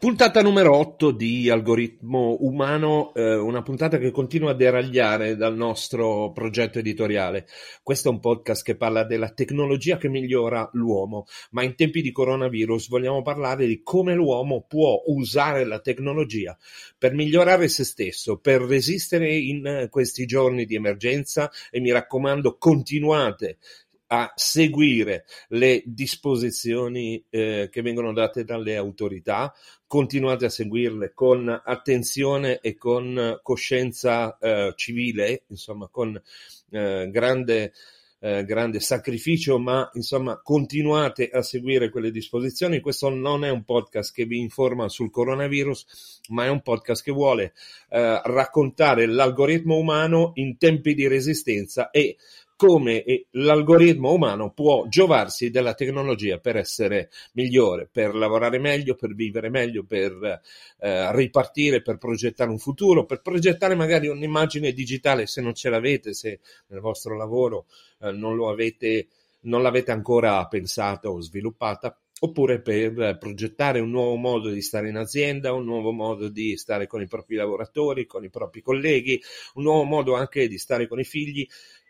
Puntata numero 8 di Algoritmo Umano, eh, una puntata che continua a deragliare dal nostro progetto editoriale. Questo è un podcast che parla della tecnologia che migliora l'uomo, ma in tempi di coronavirus vogliamo parlare di come l'uomo può usare la tecnologia per migliorare se stesso, per resistere in eh, questi giorni di emergenza e mi raccomando continuate a seguire le disposizioni eh, che vengono date dalle autorità, continuate a seguirle con attenzione e con coscienza eh, civile, insomma con eh, grande, eh, grande sacrificio, ma insomma continuate a seguire quelle disposizioni. Questo non è un podcast che vi informa sul coronavirus, ma è un podcast che vuole eh, raccontare l'algoritmo umano in tempi di resistenza e come l'algoritmo umano può giovarsi della tecnologia per essere migliore, per lavorare meglio, per vivere meglio, per eh, ripartire, per progettare un futuro, per progettare magari un'immagine digitale se non ce l'avete, se nel vostro lavoro eh, non lo avete, non l'avete ancora pensata o sviluppata oppure per progettare un nuovo modo di stare in azienda, un nuovo modo di stare con i propri lavoratori, con i propri colleghi, un nuovo modo anche di stare con i figli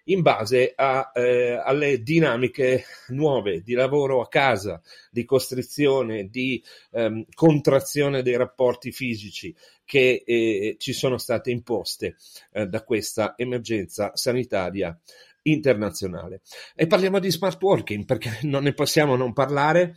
in base a, eh, alle dinamiche nuove di lavoro a casa, di costrizione, di ehm, contrazione dei rapporti fisici che eh, ci sono state imposte eh, da questa emergenza sanitaria internazionale. E parliamo di smart working perché non ne possiamo non parlare.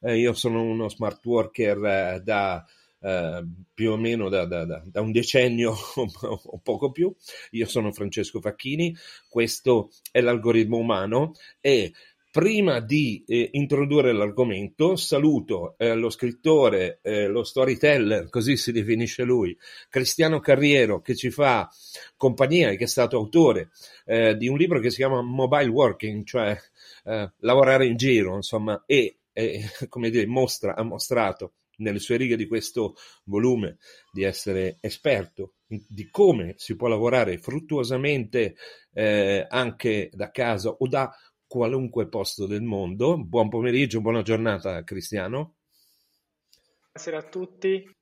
Eh, io sono uno smart worker eh, da eh, più o meno da, da, da, un decennio o poco più. Io sono Francesco Facchini, questo è l'algoritmo umano e prima di eh, introdurre l'argomento, saluto eh, lo scrittore, eh, lo storyteller, così si definisce lui, Cristiano Carriero, che ci fa compagnia e che è stato autore eh, di un libro che si chiama Mobile Working, cioè eh, lavorare in giro, insomma, e come dire, mostra, ha mostrato nelle sue righe di questo volume di essere esperto di come si può lavorare fruttuosamente eh, anche da casa o da qualunque posto del mondo. Buon pomeriggio, buona giornata Cristiano. Buonasera a tutti.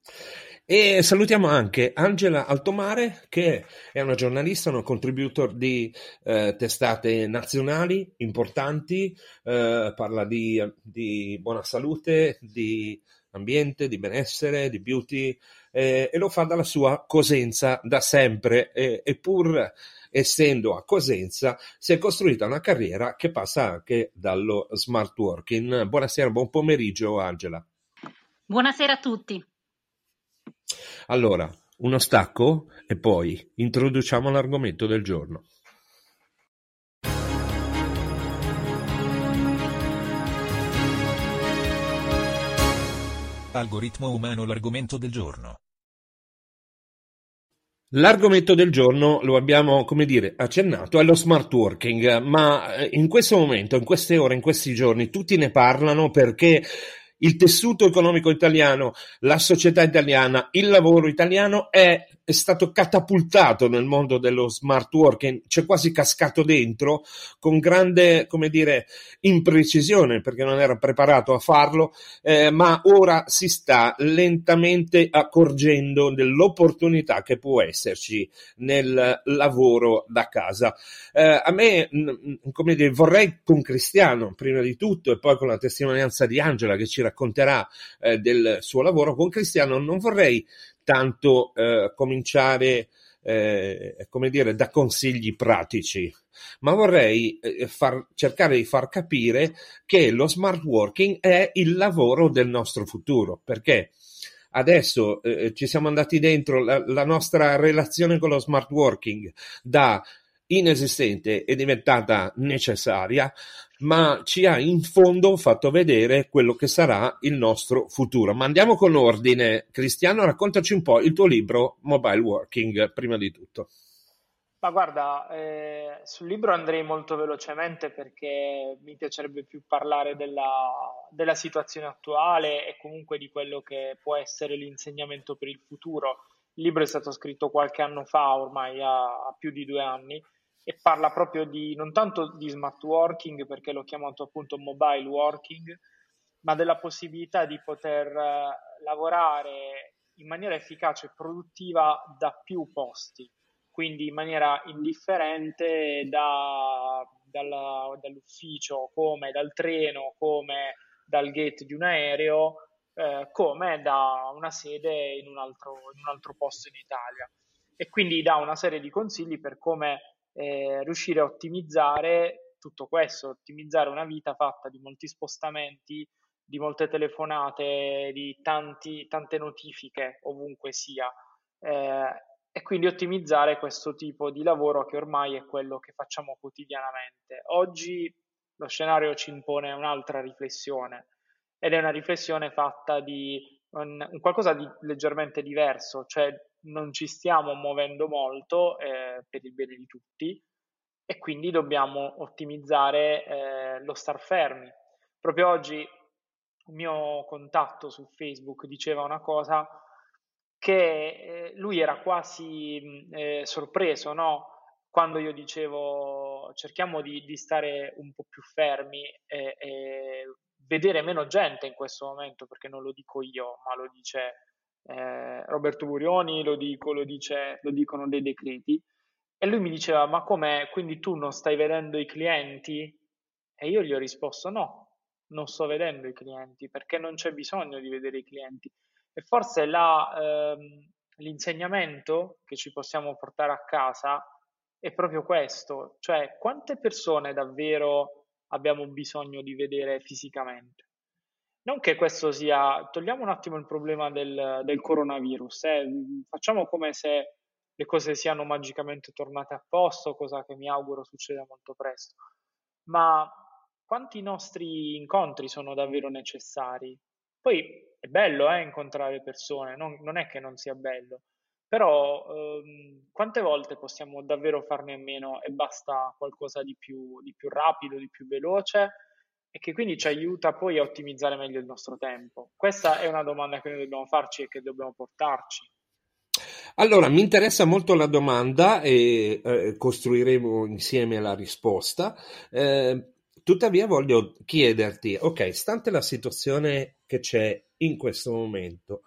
E salutiamo anche Angela Altomare, che è una giornalista, una contributor di eh, testate nazionali importanti, eh, parla di, di, buona salute, di ambiente, di benessere, di beauty eh, e lo fa dalla sua Cosenza da sempre e, e pur essendo a Cosenza si è costruita una carriera che passa anche dallo smart working. Buonasera, buon pomeriggio Angela. Buonasera a tutti. Allora, uno stacco e poi introduciamo l'argomento del giorno. Algoritmo umano l'argomento del giorno. L'argomento del giorno lo abbiamo, come dire, accennato, è lo smart working, ma eh, in questo momento, in queste ore, in questi giorni, tutti ne parlano perché il tessuto economico italiano, la società italiana, il lavoro italiano è è stato catapultato nel mondo dello smart working, c'è quasi cascato dentro con grande, come dire, imprecisione perché non era preparato a farlo, eh, ma ora si sta lentamente accorgendo dell'opportunità che può esserci nel lavoro da casa. Eh, a me, come dire, vorrei con Cristiano, prima di tutto, e poi con la testimonianza di Angela che ci racconterà eh, del suo lavoro, con Cristiano non vorrei tanto eh, cominciare eh, come dire, da consigli pratici, ma vorrei eh, far, cercare di far capire che lo smart working è il lavoro del nostro futuro, perché adesso eh, ci siamo andati dentro la, la nostra relazione con lo smart working da inesistente è diventata necessaria, ma ci ha in fondo fatto vedere quello che sarà il nostro futuro. Ma andiamo con ordine. Cristiano, raccontaci un po' il tuo libro Mobile Working, prima di tutto. Ma guarda, eh, sul libro andrei molto velocemente perché mi piacerebbe più parlare della, della situazione attuale e comunque di quello che può essere l'insegnamento per il futuro. Il libro è stato scritto qualche anno fa, ormai ha, ha più di due anni, e parla proprio di non tanto di smart working perché l'ho chiamato appunto mobile working, ma della possibilità di poter uh, lavorare in maniera efficace e produttiva da più posti, quindi in maniera indifferente da, dalla, dall'ufficio, come dal treno, come dal gate di un aereo, eh, come da una sede in un, altro, in un altro posto in Italia. E quindi dà una serie di consigli per come eh, riuscire a ottimizzare tutto questo, ottimizzare una vita fatta di molti spostamenti, di molte telefonate, di tanti, tante notifiche ovunque sia. Eh, e quindi ottimizzare questo tipo di lavoro che ormai è quello che facciamo quotidianamente. Oggi lo scenario ci impone un'altra riflessione ed è una riflessione fatta di un, un qualcosa di leggermente diverso, cioè non ci stiamo muovendo molto eh, per il bene di tutti e quindi dobbiamo ottimizzare eh, lo star fermi. Proprio oggi un mio contatto su Facebook diceva una cosa che eh, lui era quasi eh, sorpreso, no? Quando io dicevo cerchiamo di, di stare un po' più fermi e, e vedere meno gente in questo momento, perché non lo dico io, ma lo dice eh, Roberto Burioni, lo, dico, lo, dice, lo dicono dei decreti, e lui mi diceva, ma com'è, quindi tu non stai vedendo i clienti? E io gli ho risposto, no, non sto vedendo i clienti, perché non c'è bisogno di vedere i clienti. E forse la, ehm, l'insegnamento che ci possiamo portare a casa è proprio questo, cioè quante persone davvero abbiamo bisogno di vedere fisicamente. Non che questo sia, togliamo un attimo il problema del, del coronavirus, eh. facciamo come se le cose siano magicamente tornate a posto, cosa che mi auguro succeda molto presto. Ma quanti nostri incontri sono davvero necessari? Poi è bello eh, incontrare persone, non, non, è che non sia bello, però ehm, quante volte possiamo davvero farne a meno e basta qualcosa di più, di più rapido, di più veloce? E che quindi ci aiuta poi a ottimizzare meglio il nostro tempo? Questa è una domanda che noi dobbiamo farci e che dobbiamo portarci. Allora, mi interessa molto la domanda e eh, costruiremo insieme la risposta. Eh, tuttavia voglio chiederti, ok, stante la situazione che c'è in questo momento,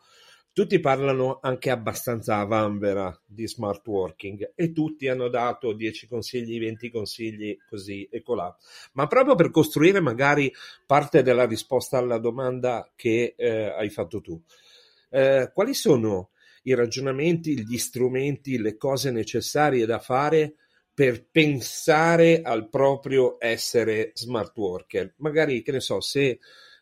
tutti parlano anche abbastanza a vanvera di smart working e tutti hanno dato 10 consigli, 20 consigli così e colà. Ma proprio per costruire magari parte della risposta alla domanda che eh, hai fatto tu, eh, quali sono i ragionamenti, gli strumenti, le cose necessarie da fare per pensare al proprio essere smart worker? Magari, che ne so, se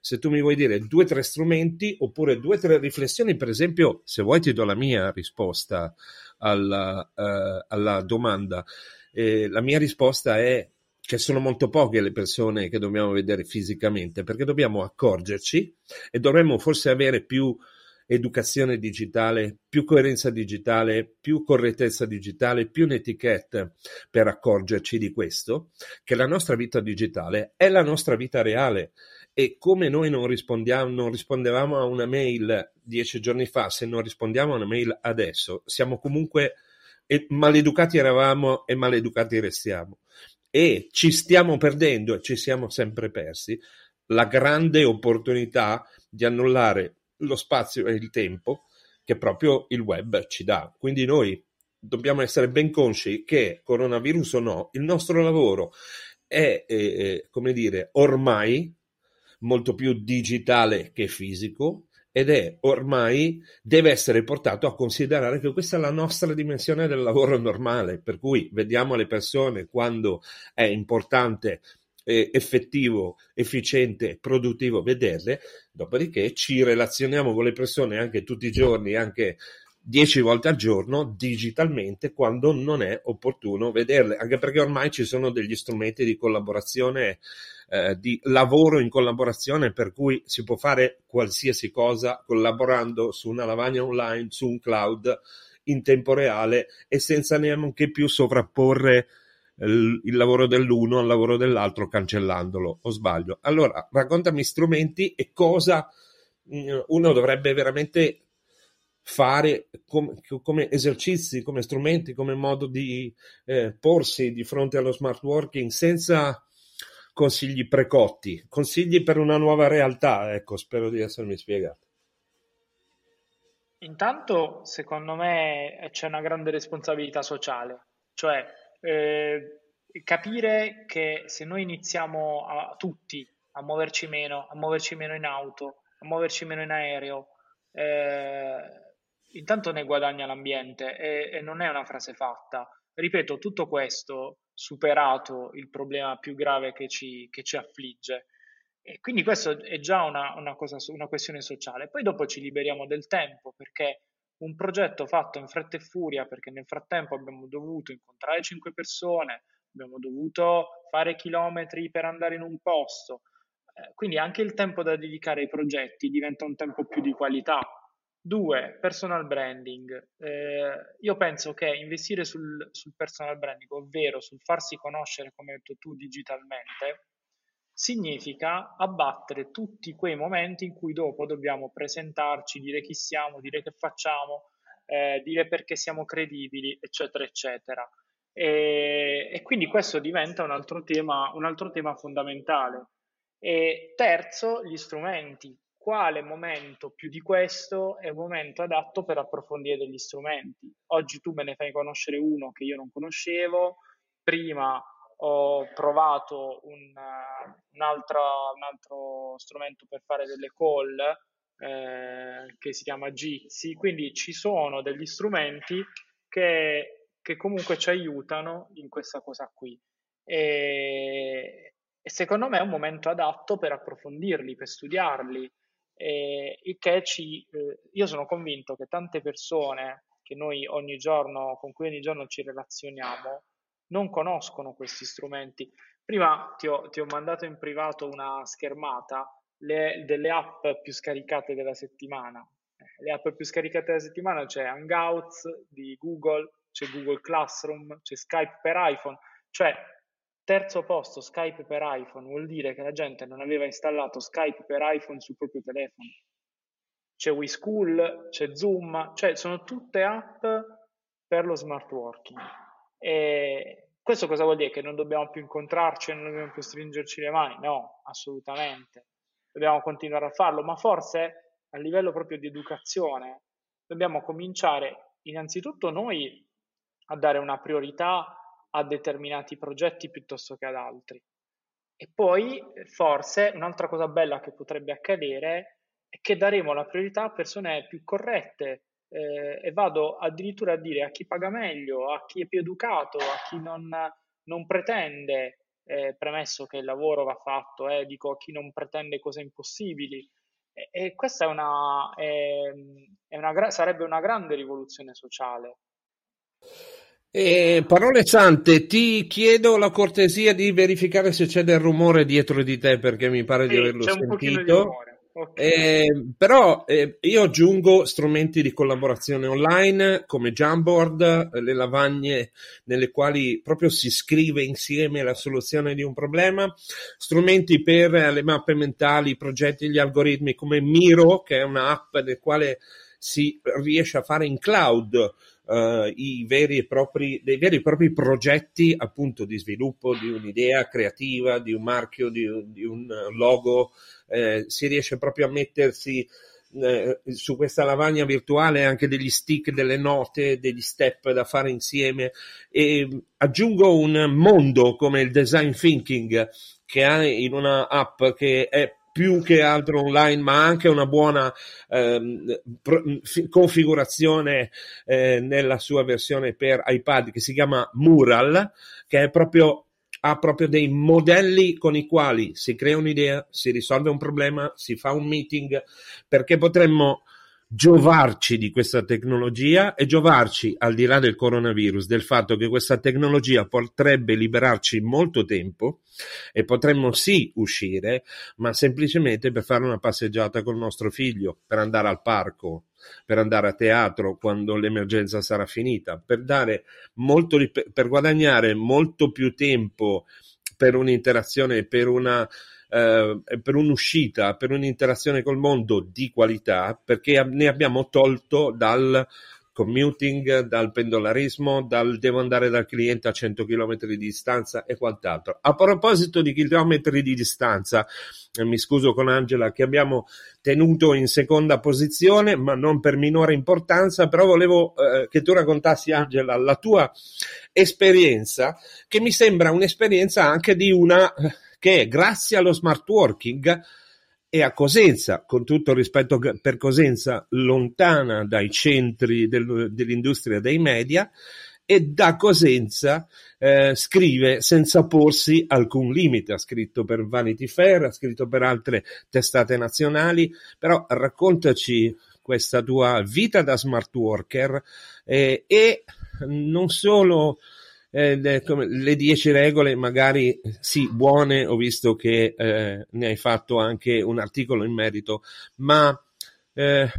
se tu mi vuoi dire due o tre strumenti oppure due o tre riflessioni, per esempio, se vuoi ti do la mia risposta alla, uh, alla domanda. Eh, la mia risposta è che sono molto poche le persone che dobbiamo vedere fisicamente perché dobbiamo accorgerci e dovremmo forse avere più educazione digitale, più coerenza digitale, più correttezza digitale, più un'etichetta per accorgerci di questo, che la nostra vita digitale è la nostra vita reale e come noi non, non rispondevamo a una mail dieci giorni fa, se non rispondiamo a una mail adesso, siamo comunque maleducati eravamo e maleducati restiamo. E ci stiamo perdendo e ci siamo sempre persi la grande opportunità di annullare lo spazio e il tempo che proprio il web ci dà. Quindi noi dobbiamo essere ben consci che coronavirus o no, il nostro lavoro è, eh, come dire, ormai molto più digitale che fisico ed è ormai deve essere portato a considerare che questa è la nostra dimensione del lavoro normale, per cui vediamo le persone quando è importante effettivo, efficiente, produttivo vederle, dopodiché ci relazioniamo con le persone anche tutti i giorni, anche dieci volte al giorno digitalmente quando non è opportuno vederle, anche perché ormai ci sono degli strumenti di collaborazione, eh, di lavoro in collaborazione, per cui si può fare qualsiasi cosa collaborando su una lavagna online, su un cloud in tempo reale e senza neanche più sovrapporre il, il lavoro dell'uno al lavoro dell'altro cancellandolo, o sbaglio? Allora, raccontami strumenti e cosa mm, uno dovrebbe veramente fare come, come, esercizi, come strumenti, come modo di eh, porsi di fronte allo smart working senza consigli precotti, consigli per una nuova realtà, ecco, spero di essermi spiegato. Intanto, secondo me, c'è una grande responsabilità sociale, cioè eh, capire che se noi iniziamo a, tutti a muoverci meno, a muoverci meno in auto, a muoverci meno in aereo, eh, intanto ne guadagna l'ambiente e, e non è una frase fatta. Ripeto, tutto questo superato il problema più grave che ci, che ci affligge. E quindi questo è già una, una, cosa, una questione sociale. Poi dopo ci liberiamo del tempo perché un progetto fatto in fretta e furia, perché nel frattempo abbiamo dovuto incontrare cinque persone, abbiamo dovuto fare chilometri per andare in un posto. Eh, quindi anche il tempo da dedicare ai progetti diventa un tempo più di qualità Due, personal branding. Eh, io penso che investire sul, sul, personal branding, ovvero sul farsi conoscere, come hai detto tu, digitalmente, significa abbattere tutti quei momenti in cui dopo dobbiamo presentarci, dire chi siamo, dire che facciamo, eh, dire perché siamo credibili, eccetera, eccetera. E, e quindi questo diventa un altro tema, un altro tema fondamentale. E terzo, gli strumenti quale momento più di questo è un momento adatto per approfondire degli strumenti. Oggi tu me ne fai conoscere uno che io non conoscevo, prima ho provato un, un, altro, un altro, strumento per fare delle call eh, che si chiama Jitsi, quindi ci sono degli strumenti che, che comunque ci aiutano in questa cosa qui. E, e secondo me è un momento adatto per approfondirli, per studiarli, eh, il che ci, eh, io sono convinto che tante persone che noi ogni giorno, con cui ogni giorno ci relazioniamo, non conoscono questi strumenti. Prima ti ho, ti ho mandato in privato una schermata le, delle app più scaricate della settimana. Eh, le app più scaricate della settimana c'è Hangouts di Google, c'è Google Classroom, c'è Skype per iPhone, cioè Terzo posto, Skype per iPhone, vuol dire che la gente non aveva installato Skype per iPhone sul proprio telefono. C'è WeSchool, c'è Zoom, cioè sono tutte app per lo smart working. E questo cosa vuol dire? Che non dobbiamo più incontrarci, non dobbiamo più stringerci le mani? No, assolutamente. Dobbiamo continuare a farlo, ma forse a livello proprio di educazione dobbiamo cominciare innanzitutto noi a dare una priorità a determinati progetti piuttosto che ad altri. E poi forse un'altra cosa bella che potrebbe accadere è che daremo la priorità a persone più corrette eh, e vado addirittura a dire a chi paga meglio, a chi è più educato, a chi non, non pretende, eh, premesso che il lavoro va fatto, eh, dico a chi non pretende cose impossibili. E, e questa è una, è, è una, sarebbe una grande rivoluzione sociale. E parole sante, ti chiedo la cortesia di verificare se c'è del rumore dietro di te perché mi pare sì, di averlo sentito. Okay. Eh, però eh, io aggiungo strumenti di collaborazione online come Jamboard, le lavagne nelle quali proprio si scrive insieme la soluzione di un problema, strumenti per le mappe mentali, i progetti, gli algoritmi come Miro, che è un'app nel quale si riesce a fare in cloud uh, i veri e propri, dei veri e propri progetti appunto di sviluppo di un'idea creativa, di un marchio, di, di un logo, eh, si riesce proprio a mettersi eh, su questa lavagna virtuale anche degli stick, delle note, degli step da fare insieme. E aggiungo un mondo come il design thinking che ha in una app che è più che altro online, ma anche una buona ehm, pro, configurazione eh, nella sua versione per iPad che si chiama Mural, che è proprio ha proprio dei modelli con i quali si crea un'idea, si risolve un problema, si fa un meeting, perché potremmo giovarci di questa tecnologia e giovarci al di là del coronavirus, del fatto che questa tecnologia potrebbe liberarci molto tempo e potremmo sì uscire, ma semplicemente per fare una passeggiata col nostro figlio, per andare al parco, per andare a teatro quando l'emergenza sarà finita, per dare molto, per guadagnare molto più tempo per un'interazione, per una eh, per un'uscita, per un'interazione col mondo di qualità, perché ne abbiamo tolto dal commuting, dal pendolarismo, dal devo andare dal cliente a 100 km di distanza e quant'altro. A proposito di chilometri di distanza, eh, mi scuso con Angela che abbiamo tenuto in seconda posizione, ma non per minore importanza, però volevo eh, che tu raccontassi Angela la tua esperienza, che mi sembra un'esperienza anche di una che grazie allo smart working e a Cosenza, con tutto rispetto per Cosenza, lontana dai centri del, dell'industria dei media, e da Cosenza eh, scrive senza porsi alcun limite, ha scritto per Vanity Fair, ha scritto per altre testate nazionali, però raccontaci questa tua vita da smart worker eh, e non solo eh, le, come, le dieci regole, magari sì, buone, ho visto che eh, ne hai fatto anche un articolo in merito, ma eh,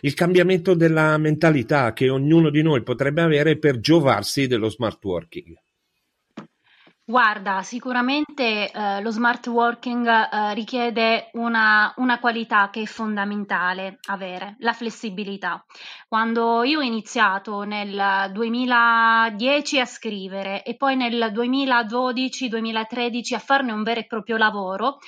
il cambiamento della mentalità che ognuno di noi potrebbe avere per giovarsi dello smart working. Guarda, sicuramente eh, lo smart working eh, richiede una, una qualità che è fondamentale avere, la flessibilità. Quando io ho iniziato nel 2010 a scrivere e poi nel 2012-2013 a farne un vero e proprio lavoro,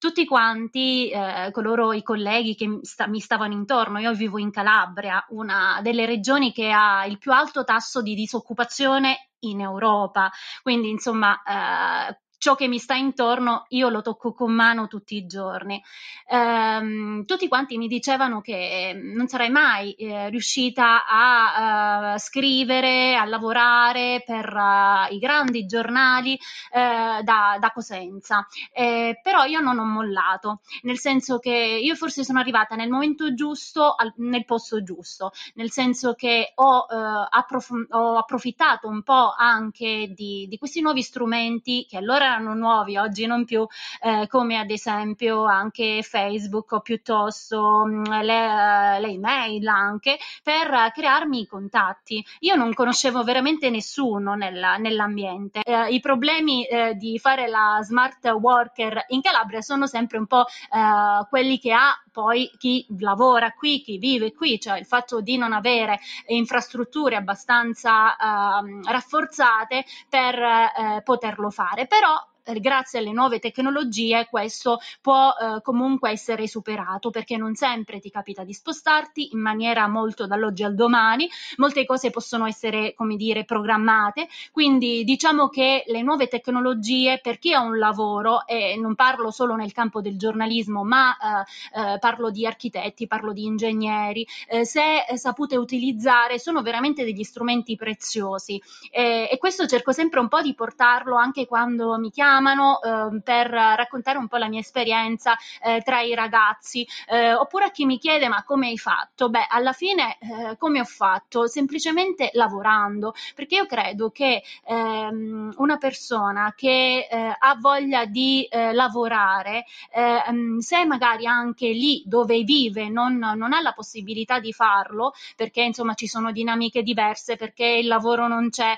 tutti quanti eh, coloro i colleghi che sta, mi stavano intorno, io vivo in Calabria, una delle regioni che ha il più alto tasso di disoccupazione in Europa. Quindi, insomma, eh, ciò che mi sta intorno io lo tocco con mano tutti i giorni. Ehm, tutti quanti mi dicevano che non sarei mai eh, riuscita a uh, scrivere, a lavorare per uh, i grandi giornali uh, da, da, Cosenza, eh, però io non ho mollato, nel senso che io forse sono arrivata nel momento giusto, al, nel posto giusto, nel senso che ho, approf- ho approfittato un po' anche di, di questi nuovi strumenti che allora erano nuovi, oggi non più, eh, come ad esempio anche Facebook o piuttosto mm, le, le, email anche, per crearmi i contatti. Io non conoscevo veramente nessuno nella, nell'ambiente. Eh, I problemi eh, di fare la smart worker in Calabria sono sempre un po' eh, quelli che ha poi chi lavora qui, chi vive qui, cioè il fatto di non avere infrastrutture abbastanza uh, rafforzate per uh, poterlo fare. Però eh, grazie alle nuove tecnologie questo può eh, comunque essere superato perché non sempre ti capita di spostarti in maniera molto dall'oggi al domani, molte cose possono essere come dire programmate, quindi diciamo che le nuove tecnologie per chi ha un lavoro e non parlo solo nel campo del giornalismo ma eh, eh, parlo di architetti, parlo di ingegneri, eh, se sapute utilizzare sono veramente degli strumenti preziosi. E questo cerco sempre un po' di portarlo anche quando mi chiamano chiamano eh, per raccontare un po' la mia esperienza eh, tra i ragazzi, eh, oppure a chi mi chiede ma come hai fatto? Beh, alla fine eh, come ho fatto? Semplicemente lavorando, perché io credo che ehm, una persona che eh, ha voglia di eh, lavorare, ehm, se magari anche lì dove vive non, non ha la possibilità di farlo, perché insomma ci sono dinamiche diverse, perché il lavoro non c'è,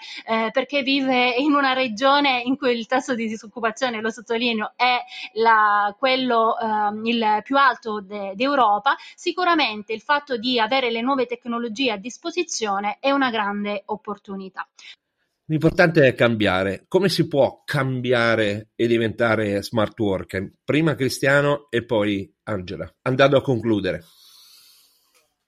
perché vive in una regione in cui il tasso di disoccupazione, lo sottolineo, è la, quello ehm, il più alto de, d'Europa, sicuramente il fatto di avere le nuove tecnologie a disposizione è una grande opportunità. L'importante è cambiare. Come si può cambiare e diventare smart worker? Prima Cristiano e poi Angela. Andando a concludere.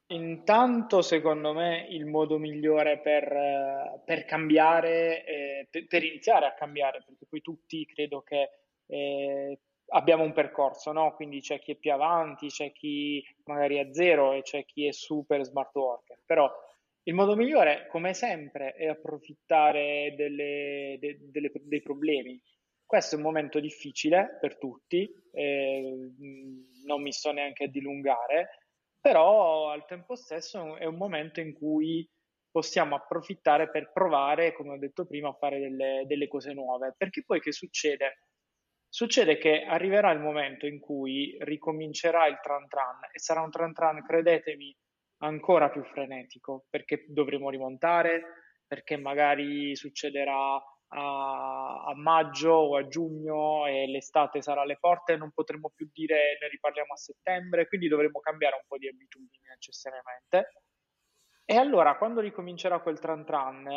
Intanto, secondo me, il modo migliore per, per cambiare, eh, per, per, iniziare a cambiare, perché poi tutti credo che eh, abbiamo un percorso, no? Quindi c'è chi è più avanti, c'è chi magari è zero e c'è chi è super smart worker. Però il modo migliore, come sempre, è approfittare delle, de, delle, dei problemi. Questo è un momento difficile per tutti, eh, non mi sto neanche a dilungare, però al tempo stesso è un momento in cui possiamo approfittare per provare, come ho detto prima, a fare delle, delle cose nuove. Perché poi che succede? Succede che arriverà il momento in cui ricomincerà il tran tran e sarà un tran tran, credetemi, ancora più frenetico, perché dovremo rimontare, perché magari succederà a, a, maggio o a giugno e l'estate sarà alle porte, non potremo più dire ne riparliamo a settembre, quindi dovremo cambiare un po' di abitudini necessariamente. E allora quando ricomincerà quel tran tran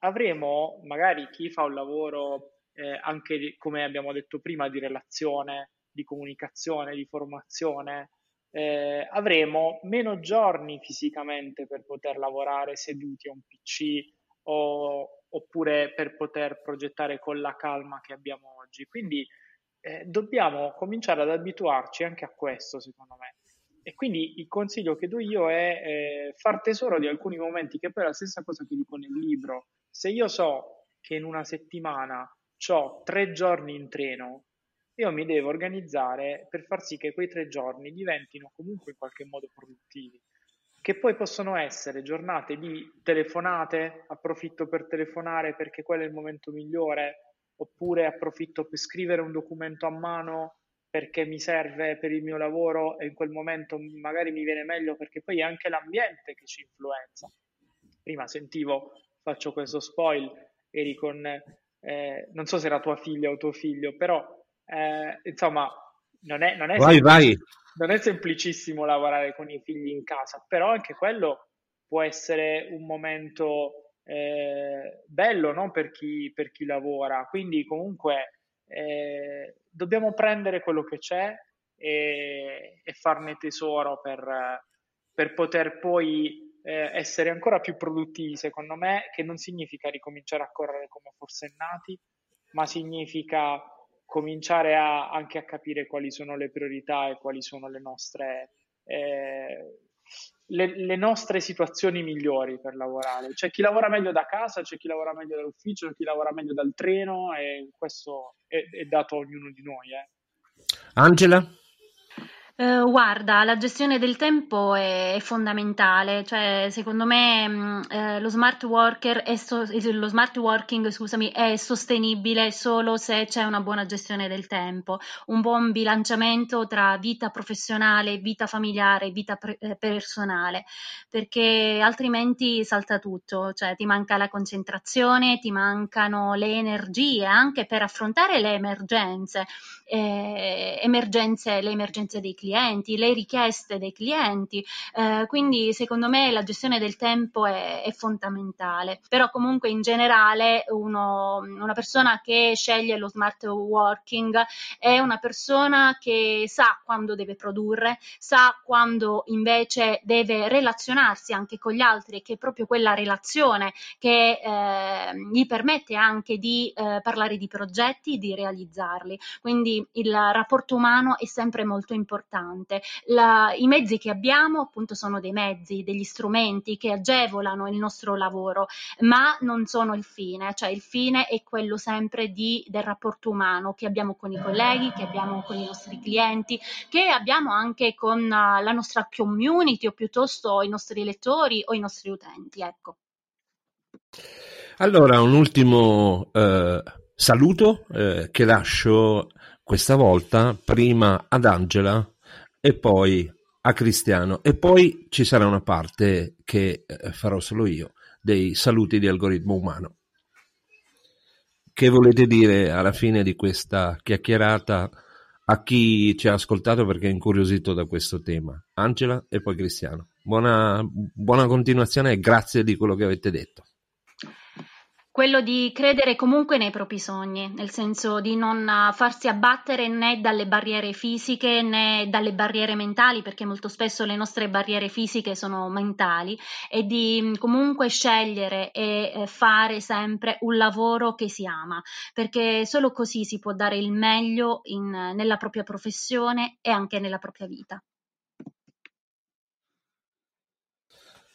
avremo magari chi fa un lavoro eh, anche come abbiamo detto prima di relazione, di comunicazione, di formazione, eh, avremo meno giorni fisicamente per poter lavorare seduti a un PC o, oppure per poter progettare con la calma che abbiamo oggi. Quindi eh, dobbiamo cominciare ad abituarci anche a questo, secondo me. E quindi il consiglio che do io è eh, far tesoro di alcuni momenti, che poi è la stessa cosa che dico nel libro. Se io so che in una settimana ho tre giorni in treno, io mi devo organizzare per far sì che quei tre giorni diventino comunque in qualche modo produttivi che poi possono essere giornate di telefonate, approfitto per telefonare perché quello è il momento migliore, oppure approfitto per scrivere un documento a mano perché mi serve per il mio lavoro e in quel momento magari mi viene meglio perché poi è anche l'ambiente che ci influenza. Prima sentivo, faccio questo spoil, eri con, eh, non so se era tua figlia o tuo figlio, però eh, insomma non è, non è vai, vai non è semplicissimo lavorare con i figli in casa, però anche quello può essere un momento eh, bello no? per, chi, per, chi, lavora. Quindi comunque eh, dobbiamo prendere quello che c'è e, e farne tesoro per, per poter poi eh, essere ancora più produttivi, secondo me, che non significa ricominciare a correre come forsennati, ma significa cominciare a, anche a capire quali sono le priorità e quali sono le nostre, eh, le, le nostre situazioni migliori per lavorare. C'è chi lavora meglio da casa, c'è chi lavora meglio dall'ufficio, c'è chi lavora meglio dal treno e questo è, è dato a ognuno di noi. Eh. Angela? Uh, guarda, la gestione del tempo è, è fondamentale, cioè secondo me mh, eh, lo, smart so- lo smart working scusami, è sostenibile solo se c'è una buona gestione del tempo, un buon bilanciamento tra vita professionale, vita familiare, vita pre- eh, personale, perché altrimenti salta tutto, cioè ti manca la concentrazione, ti mancano le energie anche per affrontare le emergenze, eh, emergenze le emergenze dei clienti clienti, le richieste dei clienti, eh, quindi secondo me la gestione del tempo è, è fondamentale, però comunque in generale uno, una persona che sceglie lo smart working è una persona che sa quando deve produrre, sa quando invece deve relazionarsi anche con gli altri che è proprio quella relazione che eh, gli permette anche di eh, parlare di progetti, di realizzarli. Quindi il rapporto umano è sempre molto importante importante. La, I mezzi che abbiamo appunto sono dei mezzi, degli strumenti che agevolano il nostro lavoro, ma non sono il fine, cioè il fine è quello sempre di, del rapporto umano che abbiamo con i colleghi, che abbiamo con i nostri clienti, che abbiamo anche con uh, la nostra community o piuttosto i nostri lettori o i nostri utenti. Ecco. Allora, un ultimo eh, saluto eh, che lascio questa volta prima ad Angela e poi a Cristiano e poi ci sarà una parte che eh, farò solo io dei saluti di algoritmo umano. Che volete dire alla fine di questa chiacchierata a chi ci ha ascoltato perché è incuriosito da questo tema? Angela e poi Cristiano. Buona, buona continuazione e grazie di quello che avete detto. Quello di credere comunque nei propri sogni, nel senso di non farsi abbattere né dalle barriere fisiche né dalle barriere mentali, perché molto spesso le nostre barriere fisiche sono mentali, e di mm, comunque scegliere e eh, fare sempre un lavoro che si ama, perché solo così si può dare il meglio in, nella propria professione e anche nella propria vita.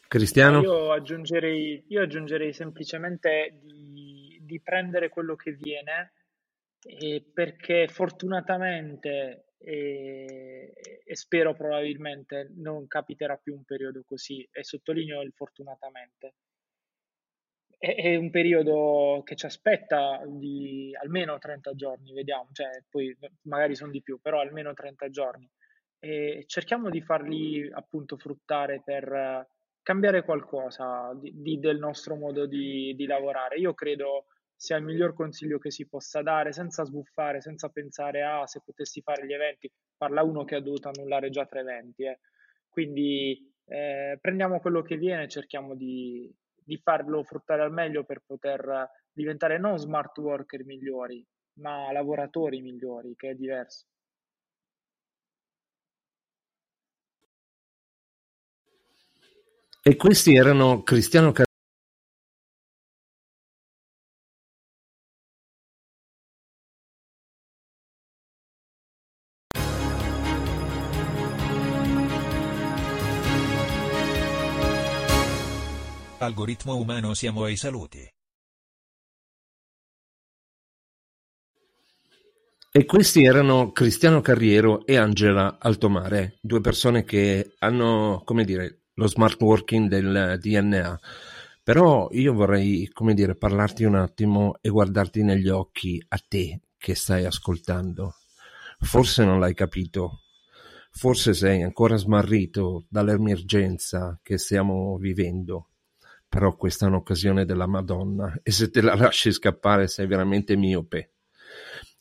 Cristiano? Io aggiungerei, io aggiungerei semplicemente di, di, prendere quello che viene eh, perché fortunatamente e, e, spero probabilmente non capiterà più un periodo così e sottolineo il fortunatamente. È, è un periodo che ci aspetta di almeno 30 giorni, vediamo, cioè poi magari sono di più, però almeno 30 giorni. E cerchiamo di farli appunto fruttare per cambiare qualcosa di, di, del nostro modo di, di, lavorare. Io credo sia il miglior consiglio che si possa dare senza sbuffare, senza pensare a ah, se potessi fare gli eventi. Parla uno che ha dovuto annullare già tre eventi. Eh. Quindi eh, prendiamo quello che viene e cerchiamo di, di farlo fruttare al meglio per poter diventare non smart worker migliori, ma lavoratori migliori, che è diverso. E questi erano Cristiano Algoritmo umano siamo ai saluti. E questi erano Cristiano Carriero e Angela Altomare, due persone che hanno, come dire, lo smart working del DNA. Però io vorrei, come dire, parlarti un attimo e guardarti negli occhi a te che stai ascoltando. Forse non l'hai capito, forse sei ancora smarrito dall'emergenza che stiamo vivendo, però questa è un'occasione della Madonna e se te la lasci scappare sei veramente miope.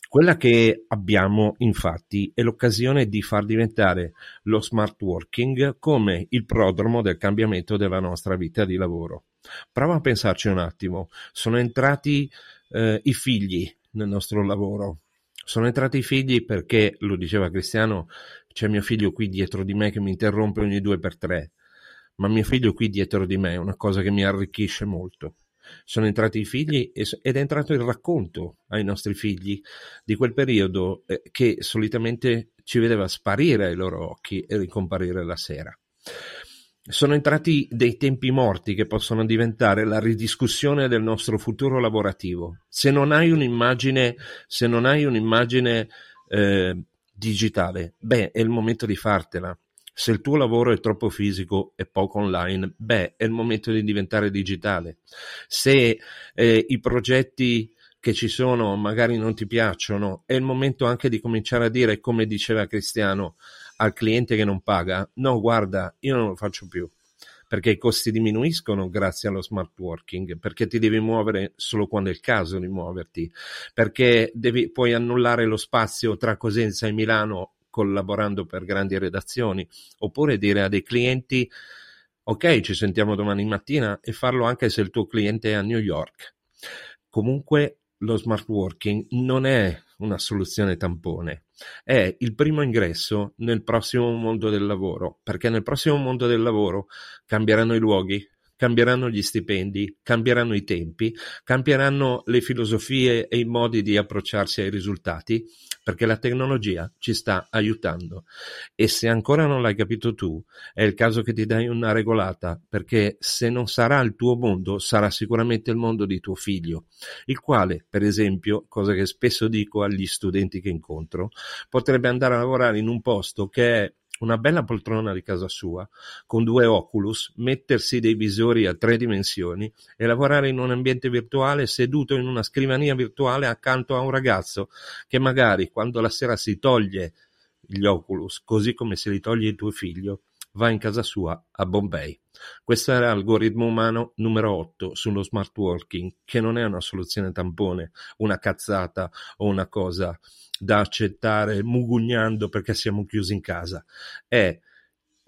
Quella che abbiamo infatti è l'occasione di far diventare lo smart working come il prodromo del cambiamento della nostra vita di lavoro. Prova a pensarci un attimo, sono entrati eh, i figli nel nostro lavoro, sono entrati i figli perché, lo diceva Cristiano, c'è mio figlio qui dietro di me che mi interrompe ogni due per tre, ma mio figlio qui dietro di me è una cosa che mi arricchisce molto sono entrati i figli ed è entrato il racconto ai nostri figli di quel periodo eh, che solitamente ci vedeva sparire ai loro occhi e ricomparire la sera. Sono entrati dei tempi morti che possono diventare la ridiscussione del nostro futuro lavorativo. Se non hai un'immagine, se non hai un'immagine eh, digitale, beh, è il momento di fartela se il tuo lavoro è troppo fisico e poco online, beh, è il momento di diventare digitale. Se eh, i progetti che ci sono magari non ti piacciono, è il momento anche di cominciare a dire, come diceva Cristiano, al cliente che non paga, no, guarda, io non lo faccio più perché i costi diminuiscono grazie allo smart working, perché ti devi muovere solo quando è il caso di muoverti, perché devi, puoi annullare lo spazio tra Cosenza e Milano collaborando per grandi redazioni, oppure dire a dei clienti ok, ci sentiamo domani mattina e farlo anche se il tuo cliente è a New York. Comunque lo smart working non è una soluzione tampone, è il primo ingresso nel prossimo mondo del lavoro, perché nel prossimo mondo del lavoro cambieranno i luoghi, cambieranno gli stipendi, cambieranno i tempi, cambieranno le filosofie e i modi di approcciarsi ai risultati, perché la tecnologia ci sta aiutando. E se ancora non l'hai capito tu, è il caso che ti dai una regolata, perché se non sarà il tuo mondo, sarà sicuramente il mondo di tuo figlio, il quale, per esempio, cosa che spesso dico agli studenti che incontro, potrebbe andare a lavorare in un posto che è una bella poltrona di casa sua, con due Oculus, mettersi dei visori a tre dimensioni e lavorare in un ambiente virtuale seduto in una scrivania virtuale accanto a un ragazzo che magari quando la sera si toglie gli Oculus, così come se li toglie tuo figlio, va in casa sua a Bombay. Questo era l'algoritmo umano numero 8 sullo smart working, che non è una soluzione tampone, una cazzata o una cosa da accettare mugugnando perché siamo chiusi in casa. È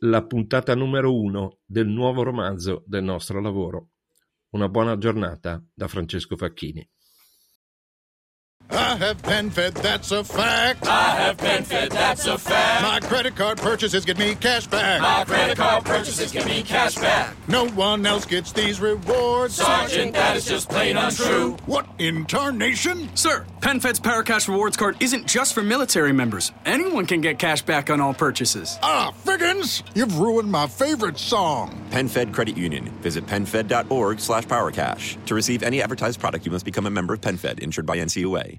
la puntata numero uno del nuovo romanzo del nostro lavoro. Una buona giornata da Francesco Facchini. I have PenFed, that's a fact. I have PenFed, that's a fact. My credit card purchases get me cash back. My credit card purchases get me cash back. No one else gets these rewards. Sergeant, that is just plain untrue. What in tarnation? Sir, PenFed's Paracash Rewards Card isn't just for military members. Anyone can get cash back on all purchases. Ah, Figgins, you've ruined my favorite song. PenFed Credit Union. Visit PenFed.org slash PowerCash. To receive any advertised product, you must become a member of PenFed, insured by NCUA.